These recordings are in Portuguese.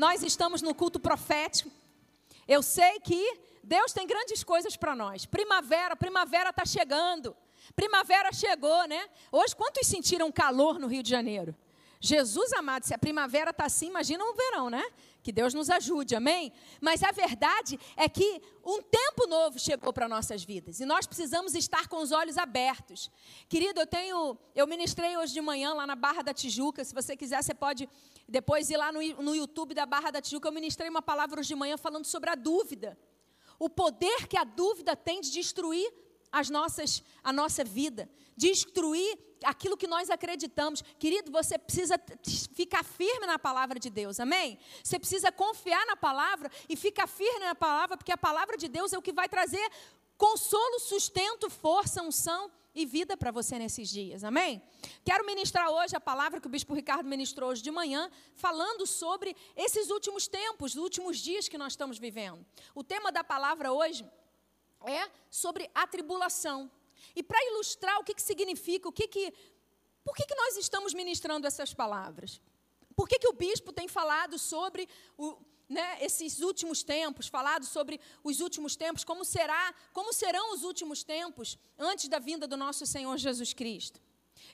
nós estamos no culto profético. Eu sei que Deus tem grandes coisas para nós. Primavera, primavera está chegando. Primavera chegou, né? Hoje, quantos sentiram calor no Rio de Janeiro? Jesus amado, se a primavera está assim, imagina o verão, né? Que Deus nos ajude, amém? Mas a verdade é que um tempo novo chegou para nossas vidas e nós precisamos estar com os olhos abertos. Querido, eu tenho, eu ministrei hoje de manhã lá na Barra da Tijuca. Se você quiser, você pode depois ir lá no, no YouTube da Barra da Tijuca. Eu ministrei uma palavra hoje de manhã falando sobre a dúvida, o poder que a dúvida tem de destruir as nossas, a nossa vida, destruir aquilo que nós acreditamos. Querido, você precisa ficar firme na palavra de Deus, amém? Você precisa confiar na palavra e ficar firme na palavra, porque a palavra de Deus é o que vai trazer consolo, sustento, força, unção e vida para você nesses dias, amém? Quero ministrar hoje a palavra que o bispo Ricardo ministrou hoje de manhã, falando sobre esses últimos tempos, os últimos dias que nós estamos vivendo. O tema da palavra hoje é sobre a tribulação. E para ilustrar o que, que significa, o que que, por que, que nós estamos ministrando essas palavras? Por que, que o bispo tem falado sobre o, né, esses últimos tempos, falado sobre os últimos tempos, como será, como serão os últimos tempos antes da vinda do nosso Senhor Jesus Cristo?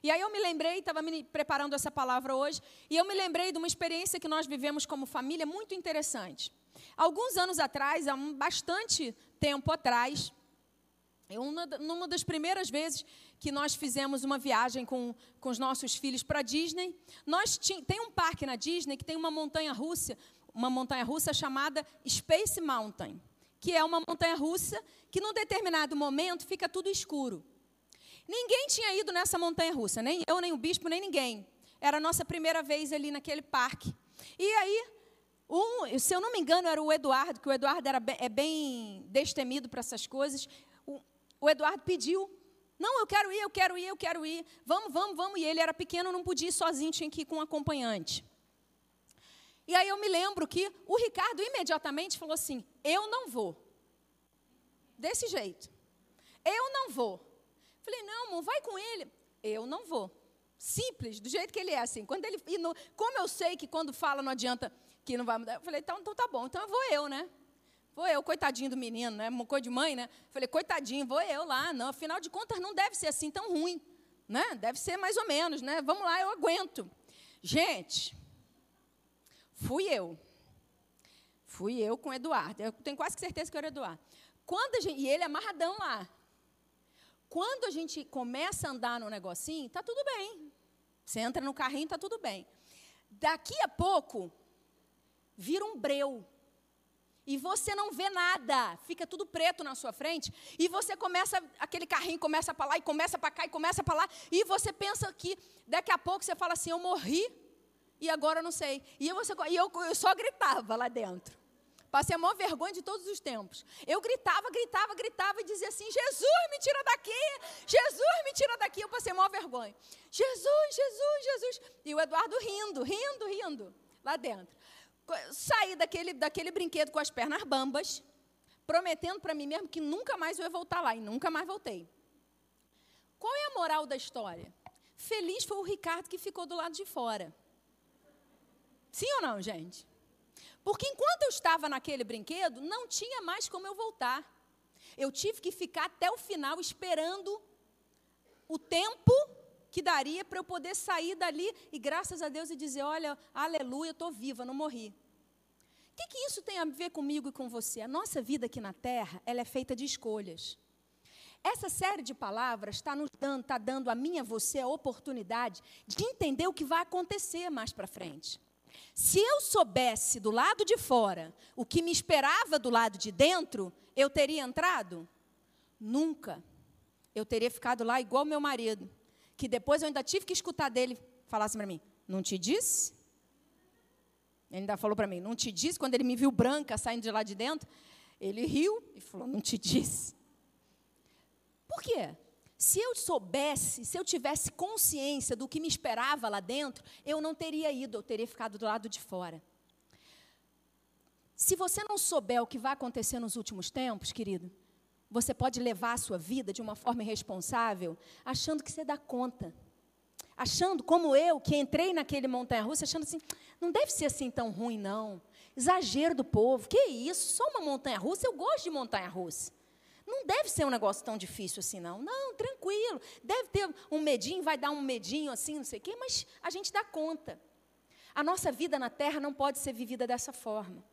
E aí eu me lembrei, estava me preparando essa palavra hoje, e eu me lembrei de uma experiência que nós vivemos como família muito interessante. Alguns anos atrás, há bastante tempo atrás, uma, numa das primeiras vezes que nós fizemos uma viagem com, com os nossos filhos para Disney, nós tem um parque na Disney que tem uma montanha russa, uma montanha russa chamada Space Mountain, que é uma montanha russa que num determinado momento fica tudo escuro. Ninguém tinha ido nessa montanha russa, nem eu, nem o bispo, nem ninguém. Era a nossa primeira vez ali naquele parque. E aí um, se eu não me engano, era o Eduardo, que o Eduardo era bem, é bem destemido para essas coisas. O, Eduardo pediu não, eu quero ir, eu quero ir, eu quero ir. Vamos, vamos, vamos. E ele era pequeno, não podia ir sozinho, tinha que ir com um acompanhante. E aí eu me lembro que o Ricardo imediatamente falou assim: Eu não vou. Desse jeito. Eu não vou. Falei: Não, amor, vai com ele. Eu não vou. Simples, do jeito que ele é assim. Quando ele, como eu sei que quando fala não adianta que não vai mudar. Eu falei, então, então tá bom, então vou eu, né? Vou eu, coitadinho do menino, né? Coisa de mãe, né? Falei, coitadinho, vou eu lá. Não, afinal de contas, não deve ser assim tão ruim, né? Deve ser mais ou menos, né? Vamos lá, eu aguento. Gente, fui eu. Fui eu com o Eduardo. Eu tenho quase certeza que era o Eduardo. Quando gente, e ele é amarradão lá. Quando a gente começa a andar no negocinho, tá tudo bem. Você entra no carrinho, tá tudo bem. Daqui a pouco, vira um breu. E você não vê nada, fica tudo preto na sua frente, e você começa, aquele carrinho começa para lá, e começa para cá, e começa para lá, e você pensa que daqui a pouco você fala assim: eu morri, e agora eu não sei. E, você, e eu, eu só gritava lá dentro. Passei a maior vergonha de todos os tempos. Eu gritava, gritava, gritava e dizia assim: Jesus, me tira daqui! Jesus, me tira daqui! Eu passei a maior vergonha. Jesus, Jesus, Jesus. E o Eduardo rindo, rindo, rindo, lá dentro saí daquele, daquele brinquedo com as pernas bambas, prometendo para mim mesmo que nunca mais eu ia voltar lá, e nunca mais voltei. Qual é a moral da história? Feliz foi o Ricardo que ficou do lado de fora. Sim ou não, gente? Porque enquanto eu estava naquele brinquedo, não tinha mais como eu voltar. Eu tive que ficar até o final esperando o tempo que daria para eu poder sair dali e, graças a Deus, e dizer: Olha, aleluia, estou viva, não morri. O que, que isso tem a ver comigo e com você? A nossa vida aqui na Terra, ela é feita de escolhas. Essa série de palavras está dando, está dando a mim e a você a oportunidade de entender o que vai acontecer mais para frente. Se eu soubesse do lado de fora o que me esperava do lado de dentro, eu teria entrado? Nunca. Eu teria ficado lá igual meu marido que depois eu ainda tive que escutar dele falar assim para mim: Não te disse? Ele ainda falou para mim: Não te disse? Quando ele me viu branca saindo de lá de dentro, ele riu e falou: Não te disse. Por quê? Se eu soubesse, se eu tivesse consciência do que me esperava lá dentro, eu não teria ido, eu teria ficado do lado de fora. Se você não souber o que vai acontecer nos últimos tempos, querido, você pode levar a sua vida de uma forma irresponsável, achando que você dá conta. Achando, como eu, que entrei naquele montanha-russa, achando assim, não deve ser assim tão ruim, não. Exagero do povo. Que isso? Só uma montanha russa? Eu gosto de montanha russa. Não deve ser um negócio tão difícil assim, não. Não, tranquilo. Deve ter um medinho, vai dar um medinho assim, não sei o quê, mas a gente dá conta. A nossa vida na terra não pode ser vivida dessa forma.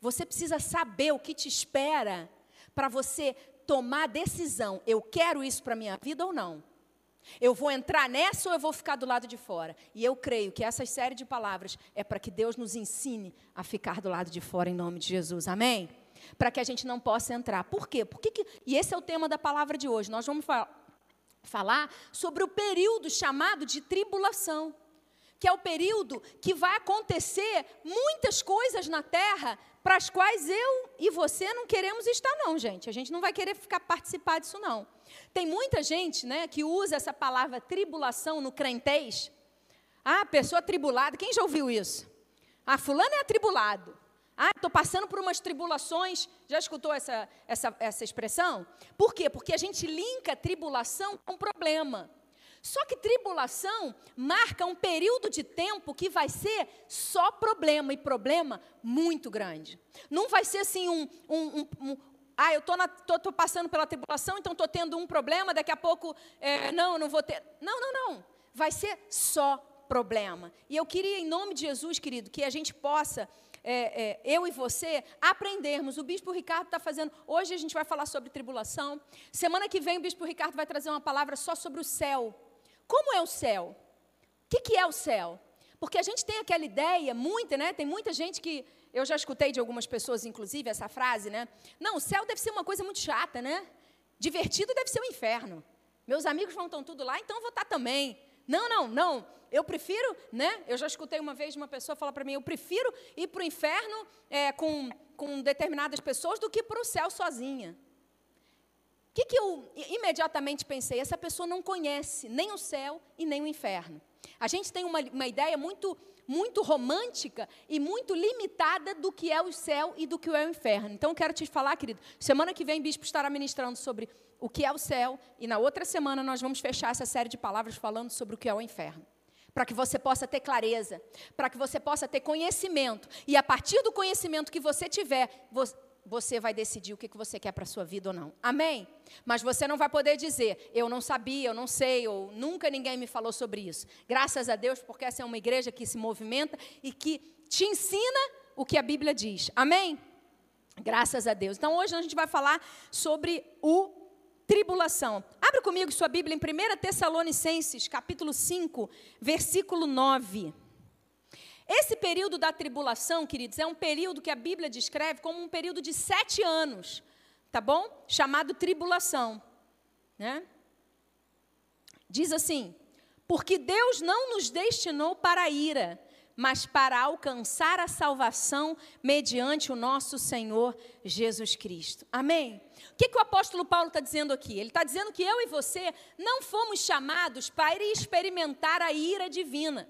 Você precisa saber o que te espera para você tomar decisão. Eu quero isso para a minha vida ou não? Eu vou entrar nessa ou eu vou ficar do lado de fora? E eu creio que essa série de palavras é para que Deus nos ensine a ficar do lado de fora em nome de Jesus. Amém? Para que a gente não possa entrar. Por quê? Porque que... E esse é o tema da palavra de hoje. Nós vamos fa falar sobre o período chamado de tribulação que é o período que vai acontecer muitas coisas na terra para as quais eu e você não queremos estar, não, gente. A gente não vai querer ficar participar disso, não. Tem muita gente né, que usa essa palavra tribulação no crentez. Ah, pessoa tribulada. Quem já ouviu isso? Ah, fulano é atribulado. Ah, estou passando por umas tribulações. Já escutou essa, essa, essa expressão? Por quê? Porque a gente linka tribulação com problema. Só que tribulação marca um período de tempo que vai ser só problema, e problema muito grande. Não vai ser assim um. um, um, um ah, eu estou passando pela tribulação, então estou tendo um problema, daqui a pouco, é, não, não vou ter. Não, não, não. Vai ser só problema. E eu queria, em nome de Jesus, querido, que a gente possa é, é, eu e você, aprendermos. O Bispo Ricardo está fazendo. Hoje a gente vai falar sobre tribulação. Semana que vem o Bispo Ricardo vai trazer uma palavra só sobre o céu. Como é o céu? O que, que é o céu? Porque a gente tem aquela ideia, muita, né? Tem muita gente que. Eu já escutei de algumas pessoas, inclusive, essa frase, né? Não, o céu deve ser uma coisa muito chata, né? Divertido deve ser o um inferno. Meus amigos vão estar tudo lá, então eu vou estar também. Não, não, não. Eu prefiro, né? Eu já escutei uma vez uma pessoa falar para mim: eu prefiro ir para o inferno é, com, com determinadas pessoas do que para o céu sozinha que, que eu imediatamente pensei? Essa pessoa não conhece nem o céu e nem o inferno. A gente tem uma, uma ideia muito, muito romântica e muito limitada do que é o céu e do que é o inferno. Então, eu quero te falar, querido, semana que vem o bispo estará ministrando sobre o que é o céu e na outra semana nós vamos fechar essa série de palavras falando sobre o que é o inferno para que você possa ter clareza, para que você possa ter conhecimento. E a partir do conhecimento que você tiver, você vai decidir o que você quer para a sua vida ou não. Amém? Mas você não vai poder dizer, eu não sabia, eu não sei, ou nunca ninguém me falou sobre isso. Graças a Deus, porque essa é uma igreja que se movimenta e que te ensina o que a Bíblia diz. Amém? Graças a Deus. Então hoje a gente vai falar sobre o tribulação. Abre comigo sua Bíblia em 1 Tessalonicenses, capítulo 5, versículo 9. Esse período da tribulação, queridos, é um período que a Bíblia descreve como um período de sete anos, tá bom? Chamado tribulação. Né? Diz assim: porque Deus não nos destinou para a ira, mas para alcançar a salvação mediante o nosso Senhor Jesus Cristo. Amém? O que, que o apóstolo Paulo está dizendo aqui? Ele está dizendo que eu e você não fomos chamados para experimentar a ira divina.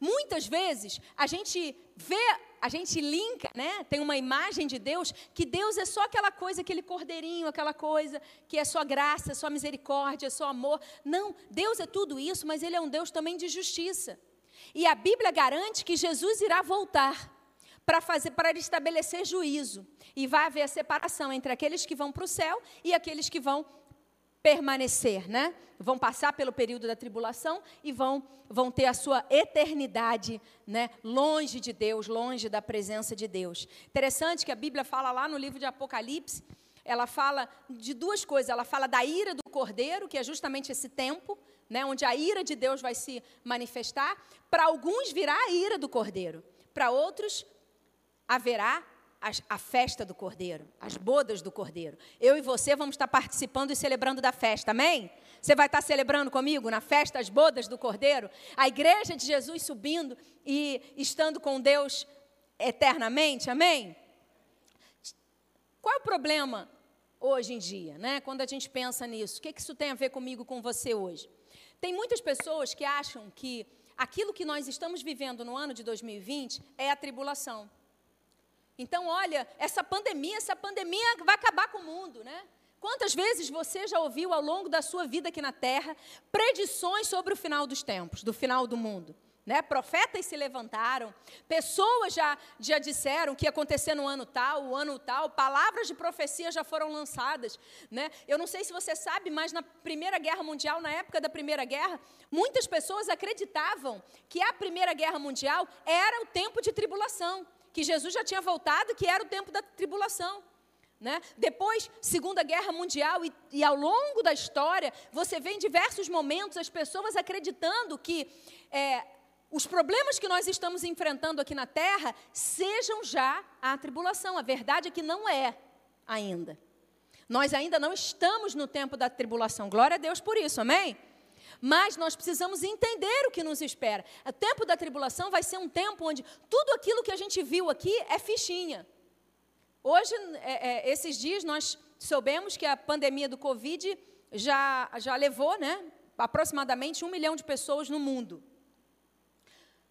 Muitas vezes a gente vê, a gente linka, né? Tem uma imagem de Deus que Deus é só aquela coisa, aquele cordeirinho, aquela coisa que é só graça, só misericórdia, só amor. Não, Deus é tudo isso, mas ele é um Deus também de justiça. E a Bíblia garante que Jesus irá voltar para fazer para estabelecer juízo e vai haver a separação entre aqueles que vão para o céu e aqueles que vão permanecer, né? Vão passar pelo período da tribulação e vão, vão ter a sua eternidade, né? Longe de Deus, longe da presença de Deus. Interessante que a Bíblia fala lá no livro de Apocalipse, ela fala de duas coisas. Ela fala da ira do cordeiro, que é justamente esse tempo, né? Onde a ira de Deus vai se manifestar. Para alguns virá a ira do cordeiro, para outros haverá a, festa do Cordeiro, as bodas do Cordeiro. Eu e você vamos estar participando e celebrando da festa, amém? Você vai estar celebrando comigo na festa, as bodas do Cordeiro? A igreja de Jesus subindo e estando com Deus eternamente, amém? Qual é o problema hoje em dia, né? Quando a gente pensa nisso, o que, que isso tem a ver comigo, com você hoje? Tem muitas pessoas que acham que aquilo que nós estamos vivendo no ano de 2020 é a tribulação. Então, olha, essa pandemia, essa pandemia vai acabar com o mundo, né? Quantas vezes você já ouviu ao longo da sua vida aqui na Terra predições sobre o final dos tempos, do final do mundo? Né? Profetas se levantaram, pessoas já, já disseram que ia acontecer no ano tal, o ano tal, palavras de profecia já foram lançadas. Né? Eu não sei se você sabe, mas na Primeira Guerra Mundial, na época da Primeira Guerra, muitas pessoas acreditavam que a Primeira Guerra Mundial era o tempo de tribulação, que Jesus já tinha voltado, que era o tempo da tribulação. Né? Depois, Segunda Guerra Mundial, e, e, ao longo da história, você vê em diversos momentos as pessoas acreditando que é, os problemas que nós estamos enfrentando aqui na terra sejam já a tribulação. A verdade é que não é ainda. Nós ainda não estamos no tempo da tribulação. Glória a Deus por isso, amém? Mas nós precisamos entender o que nos espera. O tempo da tribulação vai ser um tempo onde tudo aquilo que a gente viu aqui é fichinha. Hoje, é, é, esses dias, nós soubemos que a pandemia do Covid já, já levou né, aproximadamente um milhão de pessoas no mundo.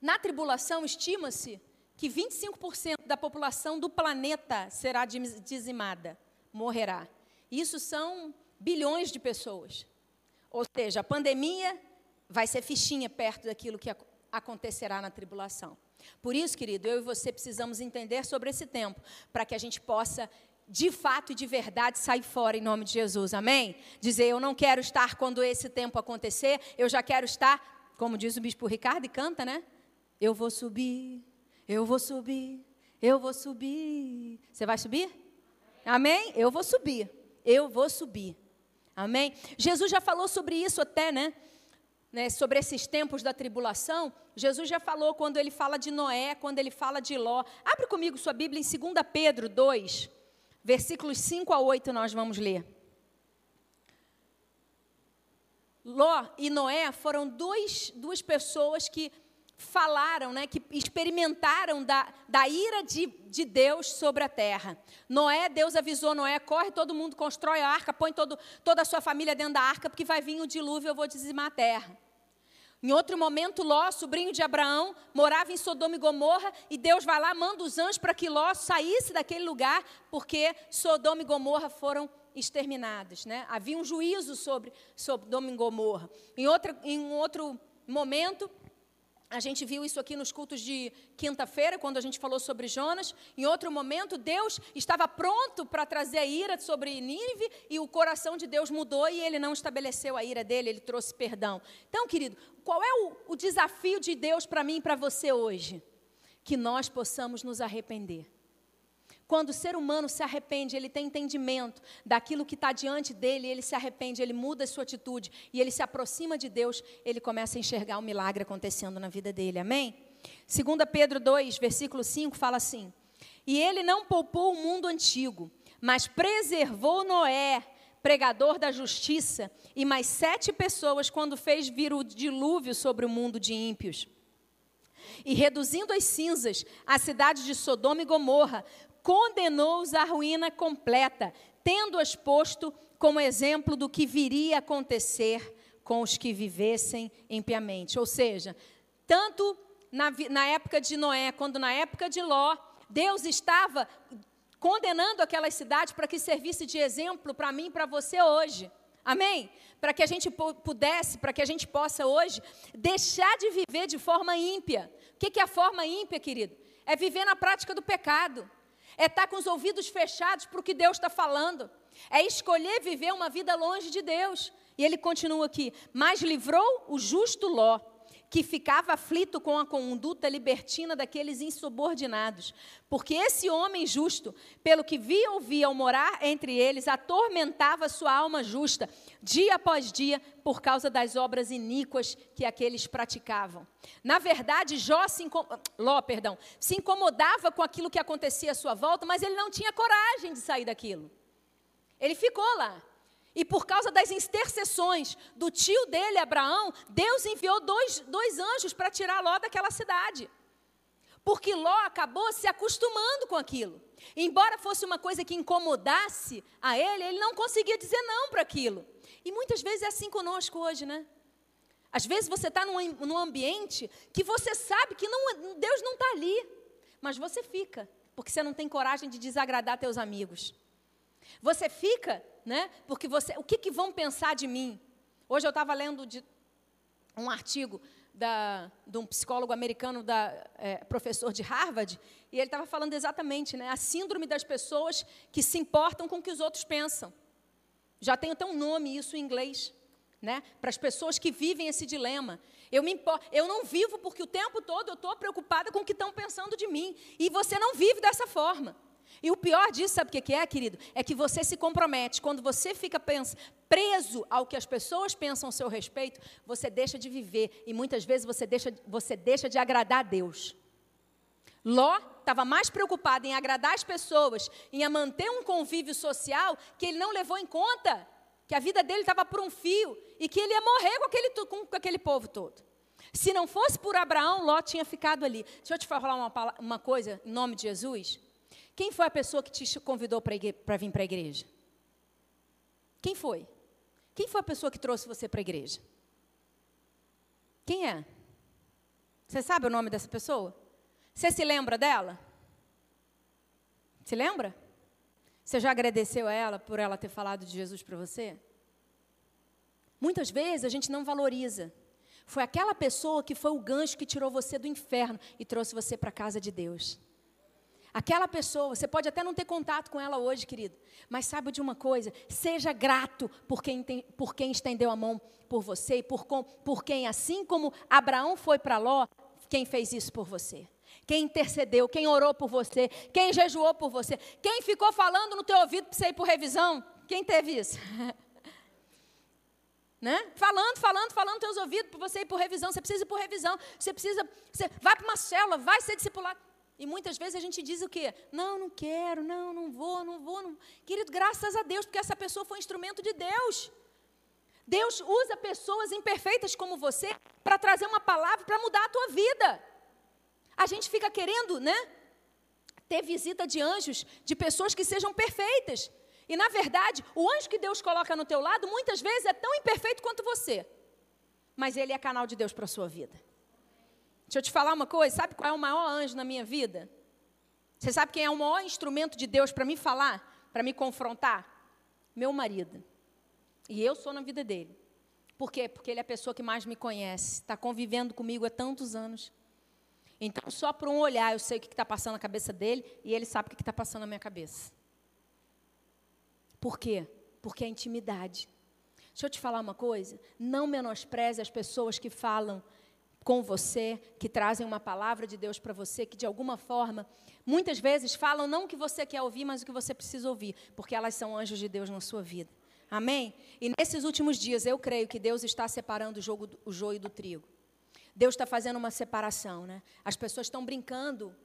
Na tribulação, estima-se que 25% da população do planeta será dizimada, morrerá. Isso são bilhões de pessoas. Ou seja, a pandemia vai ser fichinha perto daquilo que acontecerá na tribulação. Por isso, querido, eu e você precisamos entender sobre esse tempo, para que a gente possa, de fato e de verdade, sair fora em nome de Jesus. Amém? Dizer, eu não quero estar quando esse tempo acontecer, eu já quero estar, como diz o bispo Ricardo e canta, né? Eu vou subir, eu vou subir, eu vou subir. Você vai subir? Amém? Eu vou subir, eu vou subir. Amém? Jesus já falou sobre isso até, né? né? Sobre esses tempos da tribulação. Jesus já falou quando ele fala de Noé, quando ele fala de Ló. Abre comigo sua Bíblia em 2 Pedro 2, versículos 5 a 8, nós vamos ler. Ló e Noé foram dois, duas pessoas que falaram, né, que experimentaram da, da ira de, de Deus sobre a terra. Noé, Deus avisou Noé, corre, todo mundo constrói a arca, põe todo, toda a sua família dentro da arca, porque vai vir o dilúvio, eu vou dizimar a terra. Em outro momento, Ló, sobrinho de Abraão, morava em Sodoma e Gomorra, e Deus vai lá, manda os anjos para que Ló saísse daquele lugar, porque Sodoma e Gomorra foram exterminados. Né? Havia um juízo sobre Sodoma e Gomorra. Em, outra, em um outro momento, a gente viu isso aqui nos cultos de quinta-feira, quando a gente falou sobre Jonas. Em outro momento, Deus estava pronto para trazer a ira sobre Nínive e o coração de Deus mudou e ele não estabeleceu a ira dele, ele trouxe perdão. Então, querido, qual é o, o desafio de Deus para mim e para você hoje? Que nós possamos nos arrepender. Quando o ser humano se arrepende, ele tem entendimento daquilo que está diante dele, ele se arrepende, ele muda a sua atitude e ele se aproxima de Deus, ele começa a enxergar o milagre acontecendo na vida dele. Amém? 2 Pedro 2, versículo 5 fala assim: E ele não poupou o mundo antigo, mas preservou Noé, pregador da justiça, e mais sete pessoas quando fez vir o dilúvio sobre o mundo de ímpios. E reduzindo as cinzas a cidade de Sodoma e Gomorra, condenou-os à ruína completa, tendo-as posto como exemplo do que viria a acontecer com os que vivessem impiamente. Ou seja, tanto na, na época de Noé quanto na época de Ló, Deus estava condenando aquelas cidades para que servisse de exemplo para mim e para você hoje. Amém? Para que a gente pudesse, para que a gente possa hoje deixar de viver de forma ímpia. O que é a forma ímpia, querido? É viver na prática do pecado é estar tá com os ouvidos fechados para o que Deus está falando, é escolher viver uma vida longe de Deus. E ele continua aqui: Mas livrou o justo Ló, que ficava aflito com a conduta libertina daqueles insubordinados. Porque esse homem justo, pelo que via e ouvia ao morar entre eles, atormentava sua alma justa, dia após dia, por causa das obras iníquas que aqueles praticavam. Na verdade, Jó se Ló, perdão, se incomodava com aquilo que acontecia à sua volta, mas ele não tinha coragem de sair daquilo. Ele ficou lá. E por causa das intercessões do tio dele, Abraão, Deus enviou dois, dois anjos para tirar Ló daquela cidade. Porque Ló acabou se acostumando com aquilo. Embora fosse uma coisa que incomodasse a ele, ele não conseguia dizer não para aquilo. E muitas vezes é assim conosco hoje, né? Às vezes você está num, num, ambiente que você sabe que não, Deus não está ali, mas você fica, porque você não tem coragem de desagradar teus amigos. Você fica né? Porque você, o que, que vão pensar de mim? Hoje eu estava lendo de um artigo da, de um psicólogo americano, da, é, professor de Harvard, e ele estava falando exatamente, né, a síndrome das pessoas que se importam com o que os outros pensam. Já tem até um nome isso em inglês, né, para as pessoas que vivem esse dilema. Eu, me importo, eu não vivo porque o tempo todo eu estou preocupada com o que estão pensando de mim, e você não vive dessa forma. E o pior disso, sabe o que é, querido? É que você se compromete. Quando você fica preso ao que as pessoas pensam a seu respeito, você deixa de viver. E muitas vezes você deixa, você deixa de agradar a Deus. Ló estava mais preocupado em agradar as pessoas, em manter um convívio social, que ele não levou em conta que a vida dele estava por um fio e que ele ia morrer com aquele, com, aquele povo todo. Se não fosse por Abraão, Ló tinha ficado ali. Deixa eu te falar uma, uma coisa em nome de Jesus. Quem foi a pessoa que te convidou para vir para a igreja? Quem foi? Quem foi a pessoa que trouxe você para a igreja? Quem é? Você sabe o nome dessa pessoa? Você se lembra dela? Se lembra? Você já agradeceu a ela por ela ter falado de Jesus para você? Muitas vezes a gente não valoriza. Foi aquela pessoa que foi o gancho que tirou você do inferno e trouxe você para a casa de Deus. Aquela pessoa, você pode até não ter contato com ela hoje, querido, mas saiba de uma coisa: seja grato por quem, tem, por quem estendeu a mão por você e por, por quem, assim como Abraão foi para Ló, quem fez isso por você. Quem intercedeu, quem orou por você, quem jejuou por você, quem ficou falando no teu ouvido para você ir por revisão, quem teve isso? Né? Falando, falando, falando teus ouvidos para você ir por revisão. Você precisa ir por revisão. Você precisa. Você vai para uma célula, vai ser discipulado. E muitas vezes a gente diz o quê? Não, não quero, não, não vou, não vou. Não... Querido, graças a Deus, porque essa pessoa foi um instrumento de Deus. Deus usa pessoas imperfeitas como você para trazer uma palavra para mudar a tua vida. A gente fica querendo, né? Ter visita de anjos, de pessoas que sejam perfeitas. E na verdade, o anjo que Deus coloca no teu lado muitas vezes é tão imperfeito quanto você. Mas ele é canal de Deus para a sua vida. Deixa eu te falar uma coisa, sabe qual é o maior anjo na minha vida? Você sabe quem é o maior instrumento de Deus para me falar, para me confrontar? Meu marido. E eu sou na vida dele. Por quê? Porque ele é a pessoa que mais me conhece, está convivendo comigo há tantos anos. Então, só por um olhar, eu sei o que está passando na cabeça dele e ele sabe o que está passando na minha cabeça. Por quê? Porque é intimidade. Deixa eu te falar uma coisa. Não menospreze as pessoas que falam com você, que trazem uma palavra de Deus para você, que de alguma forma, muitas vezes falam não o que você quer ouvir, mas o que você precisa ouvir, porque elas são anjos de Deus na sua vida. Amém? E nesses últimos dias, eu creio que Deus está separando o, jogo, o joio do trigo. Deus está fazendo uma separação, né? As pessoas estão brincando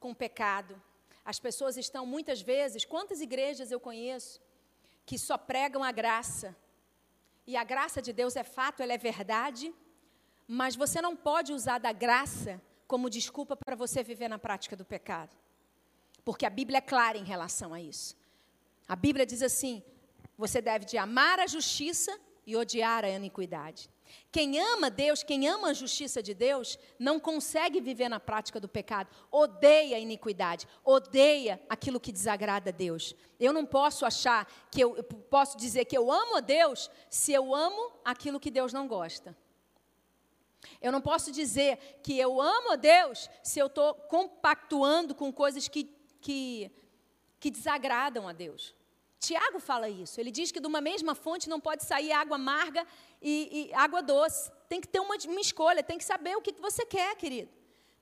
com o pecado. As pessoas estão, muitas vezes, quantas igrejas eu conheço que só pregam a graça. E a graça de Deus é fato, ela é verdade, mas você não pode usar da graça como desculpa para você viver na prática do pecado. Porque a Bíblia é clara em relação a isso. A Bíblia diz assim: você deve de amar a justiça e odiar a iniquidade. Quem ama Deus, quem ama a justiça de Deus, não consegue viver na prática do pecado, odeia a iniquidade, odeia aquilo que desagrada a Deus. Eu não posso achar que eu, eu posso dizer que eu amo a Deus se eu amo aquilo que Deus não gosta. Eu não posso dizer que eu amo a Deus se eu estou compactuando com coisas que, que, que desagradam a Deus. Tiago fala isso. Ele diz que de uma mesma fonte não pode sair água amarga e, e água doce. Tem que ter uma, uma, escolha, tem que saber o que, que você quer, querido.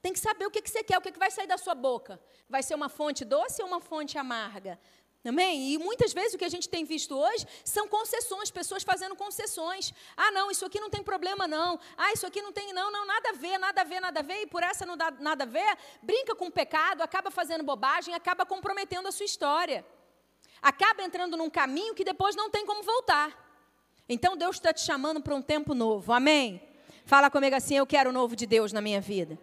Tem que saber o que, que você quer, o que, que vai sair da sua boca. Vai ser uma fonte doce ou uma fonte amarga? Amém? E muitas vezes o que a gente tem visto hoje são concessões, pessoas fazendo concessões. Ah, não, isso aqui não tem problema, não. Ah, isso aqui não tem, não, não, nada a ver, nada a ver, nada a ver, e por essa não dá nada a ver, brinca com o pecado, acaba fazendo bobagem, acaba comprometendo a sua história. Acaba entrando num caminho que depois não tem como voltar. Então Deus está te chamando para um tempo novo, amém? Fala comigo assim: eu quero o novo de Deus na minha vida.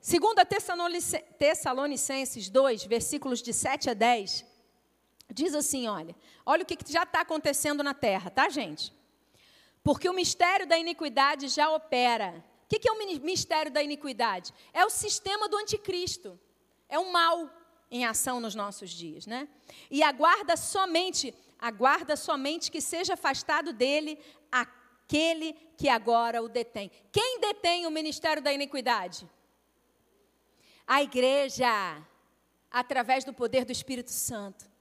Segunda Tessalonicenses 2, versículos de 7 a 10. Diz assim: olha, olha o que já está acontecendo na terra, tá, gente? Porque o mistério da iniquidade já opera. O que é o mistério da iniquidade? É o sistema do anticristo. É o mal em ação nos nossos dias, né? E aguarda somente, aguarda somente que seja afastado dele aquele que agora o detém. Quem detém o ministério da iniquidade? A igreja, através do poder do Espírito Santo.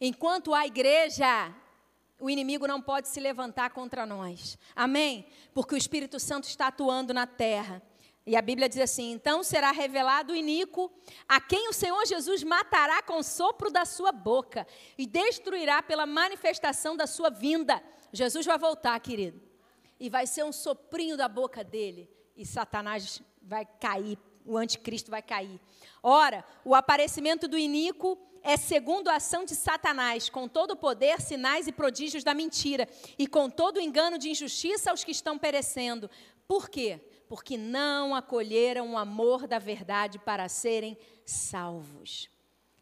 Enquanto a igreja, o inimigo não pode se levantar contra nós. Amém? Porque o Espírito Santo está atuando na terra. E a Bíblia diz assim: então será revelado o iníquo, a quem o Senhor Jesus matará com o sopro da sua boca e destruirá pela manifestação da sua vinda. Jesus vai voltar, querido, e vai ser um soprinho da boca dele, e Satanás vai cair, o anticristo vai cair. Ora, o aparecimento do iníquo é segundo a ação de Satanás, com todo o poder, sinais e prodígios da mentira, e com todo o engano de injustiça aos que estão perecendo. Por quê? Porque não acolheram o amor da verdade para serem salvos.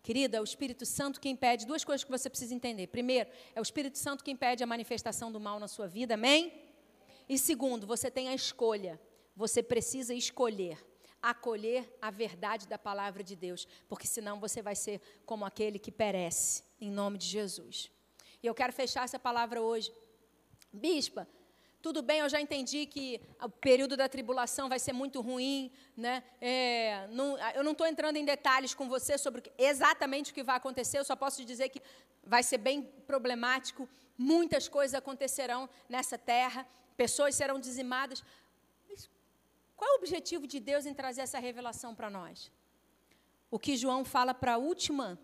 Querida, é o Espírito Santo que impede duas coisas que você precisa entender. Primeiro, é o Espírito Santo que impede a manifestação do mal na sua vida, amém? E segundo, você tem a escolha. Você precisa escolher acolher a verdade da palavra de Deus, porque senão você vai ser como aquele que perece, em nome de Jesus. E eu quero fechar essa palavra hoje. Bispa, tudo bem, eu já entendi que o período da tribulação vai ser muito ruim, né? É, não, eu não estou entrando em detalhes com você sobre exatamente o que vai acontecer, eu só posso dizer que vai ser bem problemático, muitas coisas acontecerão nessa terra, pessoas serão dizimadas, qual é o objetivo de Deus em trazer essa revelação para nós? O que João fala para a última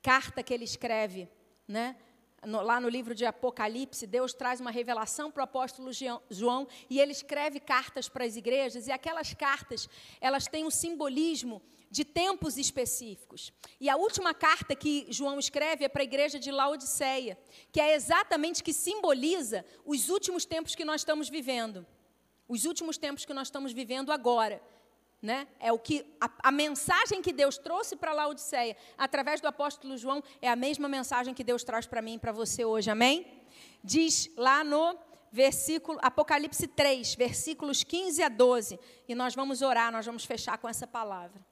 carta que ele escreve, né? No, lá no livro de Apocalipse, Deus traz uma revelação para o apóstolo João e ele escreve cartas para as igrejas, e aquelas cartas, elas têm um simbolismo de tempos específicos. E a última carta que João escreve é para a igreja de Laodiceia, que é exatamente que simboliza os últimos tempos que nós estamos vivendo. Os últimos tempos que nós estamos vivendo agora. Né? É o que a, a mensagem que Deus trouxe para Laodiceia através do apóstolo João é a mesma mensagem que Deus traz para mim e para você hoje. Amém? Diz lá no versículo Apocalipse 3, versículos 15 a 12, e nós vamos orar, nós vamos fechar com essa palavra.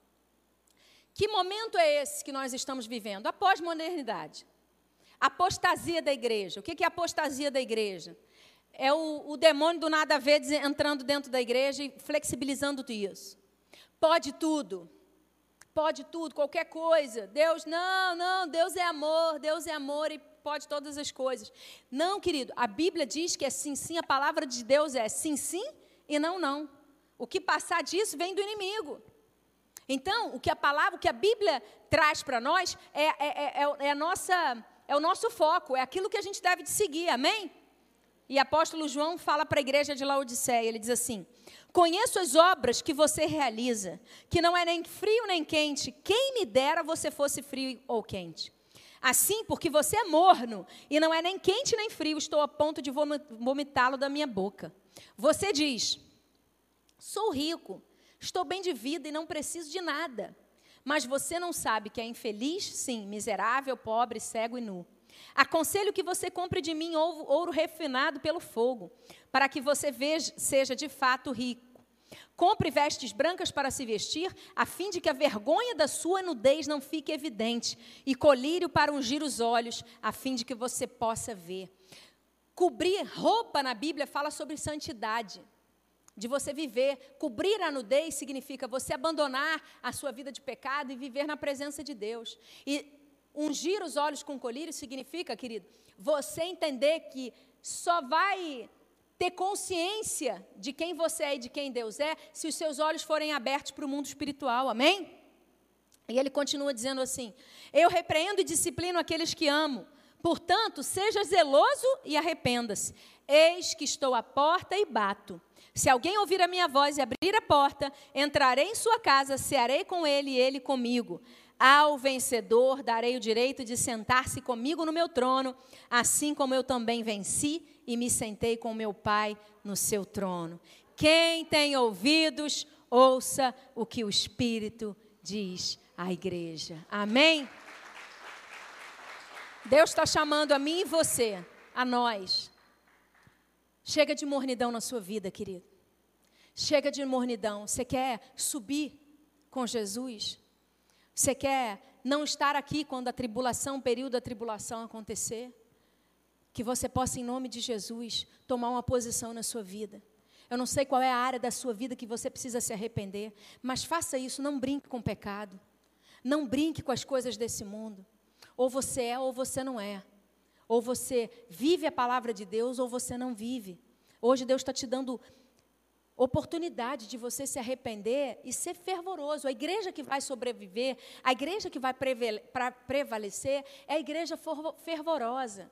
Que momento é esse que nós estamos vivendo? A pós-modernidade. Apostasia da igreja. O que é apostasia da igreja? É o, o demônio do nada a ver entrando dentro da igreja e flexibilizando tudo isso. Pode tudo. Pode tudo, qualquer coisa. Deus, não, não, Deus é amor, Deus é amor e pode todas as coisas. Não, querido, a Bíblia diz que é sim, sim, a palavra de Deus é sim, sim e não, não. O que passar disso vem do inimigo. Então, o que a palavra, o que a Bíblia traz para nós é, é, é, é, a nossa, é o nosso foco, é aquilo que a gente deve de seguir, amém? E apóstolo João fala para a igreja de Laodiceia, ele diz assim: Conheço as obras que você realiza, que não é nem frio nem quente. Quem me dera você fosse frio ou quente. Assim, porque você é morno e não é nem quente nem frio, estou a ponto de vomitá-lo da minha boca. Você diz: Sou rico, estou bem de vida e não preciso de nada. Mas você não sabe que é infeliz, sim, miserável, pobre, cego e nu. Aconselho que você compre de mim ouro refinado pelo fogo, para que você veja, seja de fato rico. Compre vestes brancas para se vestir, a fim de que a vergonha da sua nudez não fique evidente, e colírio para ungir os olhos, a fim de que você possa ver. Cobrir roupa na Bíblia fala sobre santidade, de você viver. Cobrir a nudez significa você abandonar a sua vida de pecado e viver na presença de Deus. E Ungir os olhos com colírio significa, querido, você entender que só vai ter consciência de quem você é e de quem Deus é se os seus olhos forem abertos para o mundo espiritual. Amém? E ele continua dizendo assim: Eu repreendo e disciplino aqueles que amo. Portanto, seja zeloso e arrependa-se. Eis que estou à porta e bato. Se alguém ouvir a minha voz e abrir a porta, entrarei em sua casa, cearei com ele e ele comigo. Ao vencedor darei o direito de sentar-se comigo no meu trono, assim como eu também venci e me sentei com meu Pai no seu trono. Quem tem ouvidos, ouça o que o Espírito diz à igreja. Amém? Deus está chamando a mim e você, a nós. Chega de mornidão na sua vida, querido. Chega de mornidão. Você quer subir com Jesus? Você quer não estar aqui quando a tribulação, o período da tribulação acontecer? que você possa, em nome de Jesus, tomar uma posição na sua vida. Eu não sei qual é a área da sua vida que você precisa se arrepender, mas faça isso, não brinque com o pecado. Não brinque com as coisas desse mundo. Ou você é ou você não é. Ou você vive a palavra de Deus ou você não vive. Hoje Deus está te dando oportunidade de você se arrepender e ser fervoroso. A igreja que vai sobreviver, a igreja que vai prevalecer, é a igreja fervorosa.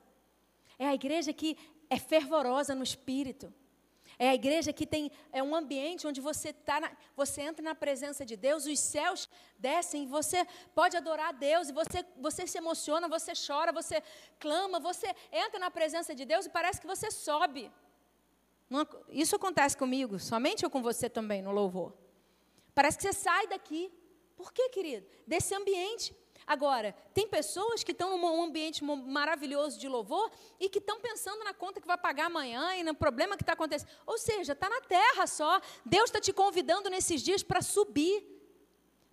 É a igreja que é fervorosa no espírito. É a igreja que tem é um ambiente onde você tá você entra na presença de Deus, os céus descem, você pode adorar a Deus e você você se emociona, você chora, você clama, você entra na presença de Deus e parece que você sobe. Isso acontece comigo, somente ou com você também no louvor. Parece que você sai daqui. Por quê, querido? Desse ambiente. Agora, tem pessoas que estão num ambiente maravilhoso de louvor e que estão pensando na conta que vai pagar amanhã e no problema que está acontecendo. Ou seja, está na terra só. Deus está te convidando nesses dias para subir,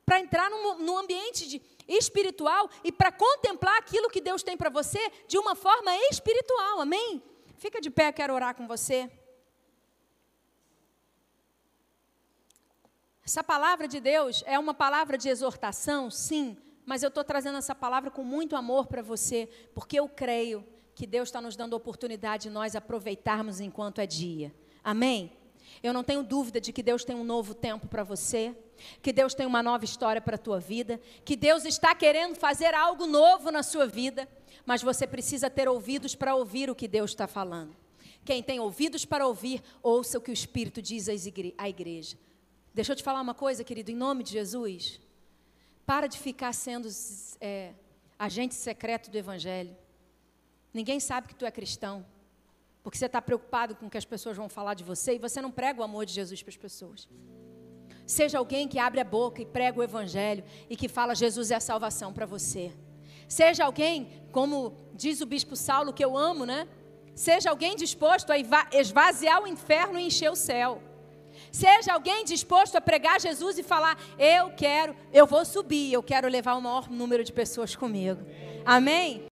para entrar num, num ambiente de, espiritual e para contemplar aquilo que Deus tem para você de uma forma espiritual. Amém? Fica de pé, quero orar com você. Essa palavra de Deus é uma palavra de exortação, sim, mas eu estou trazendo essa palavra com muito amor para você, porque eu creio que Deus está nos dando a oportunidade de nós aproveitarmos enquanto é dia. Amém? Eu não tenho dúvida de que Deus tem um novo tempo para você, que Deus tem uma nova história para a tua vida, que Deus está querendo fazer algo novo na sua vida, mas você precisa ter ouvidos para ouvir o que Deus está falando. Quem tem ouvidos para ouvir, ouça o que o Espírito diz à igreja. Deixa eu te falar uma coisa, querido, em nome de Jesus. Para de ficar sendo é, agente secreto do Evangelho. Ninguém sabe que tu é cristão. Porque você está preocupado com o que as pessoas vão falar de você e você não prega o amor de Jesus para as pessoas. Seja alguém que abre a boca e prega o Evangelho e que fala Jesus é a salvação para você. Seja alguém, como diz o bispo Saulo, que eu amo, né? Seja alguém disposto a esvaziar o inferno e encher o céu. Seja alguém disposto a pregar Jesus e falar: Eu quero, eu vou subir, eu quero levar o maior número de pessoas comigo. Amém?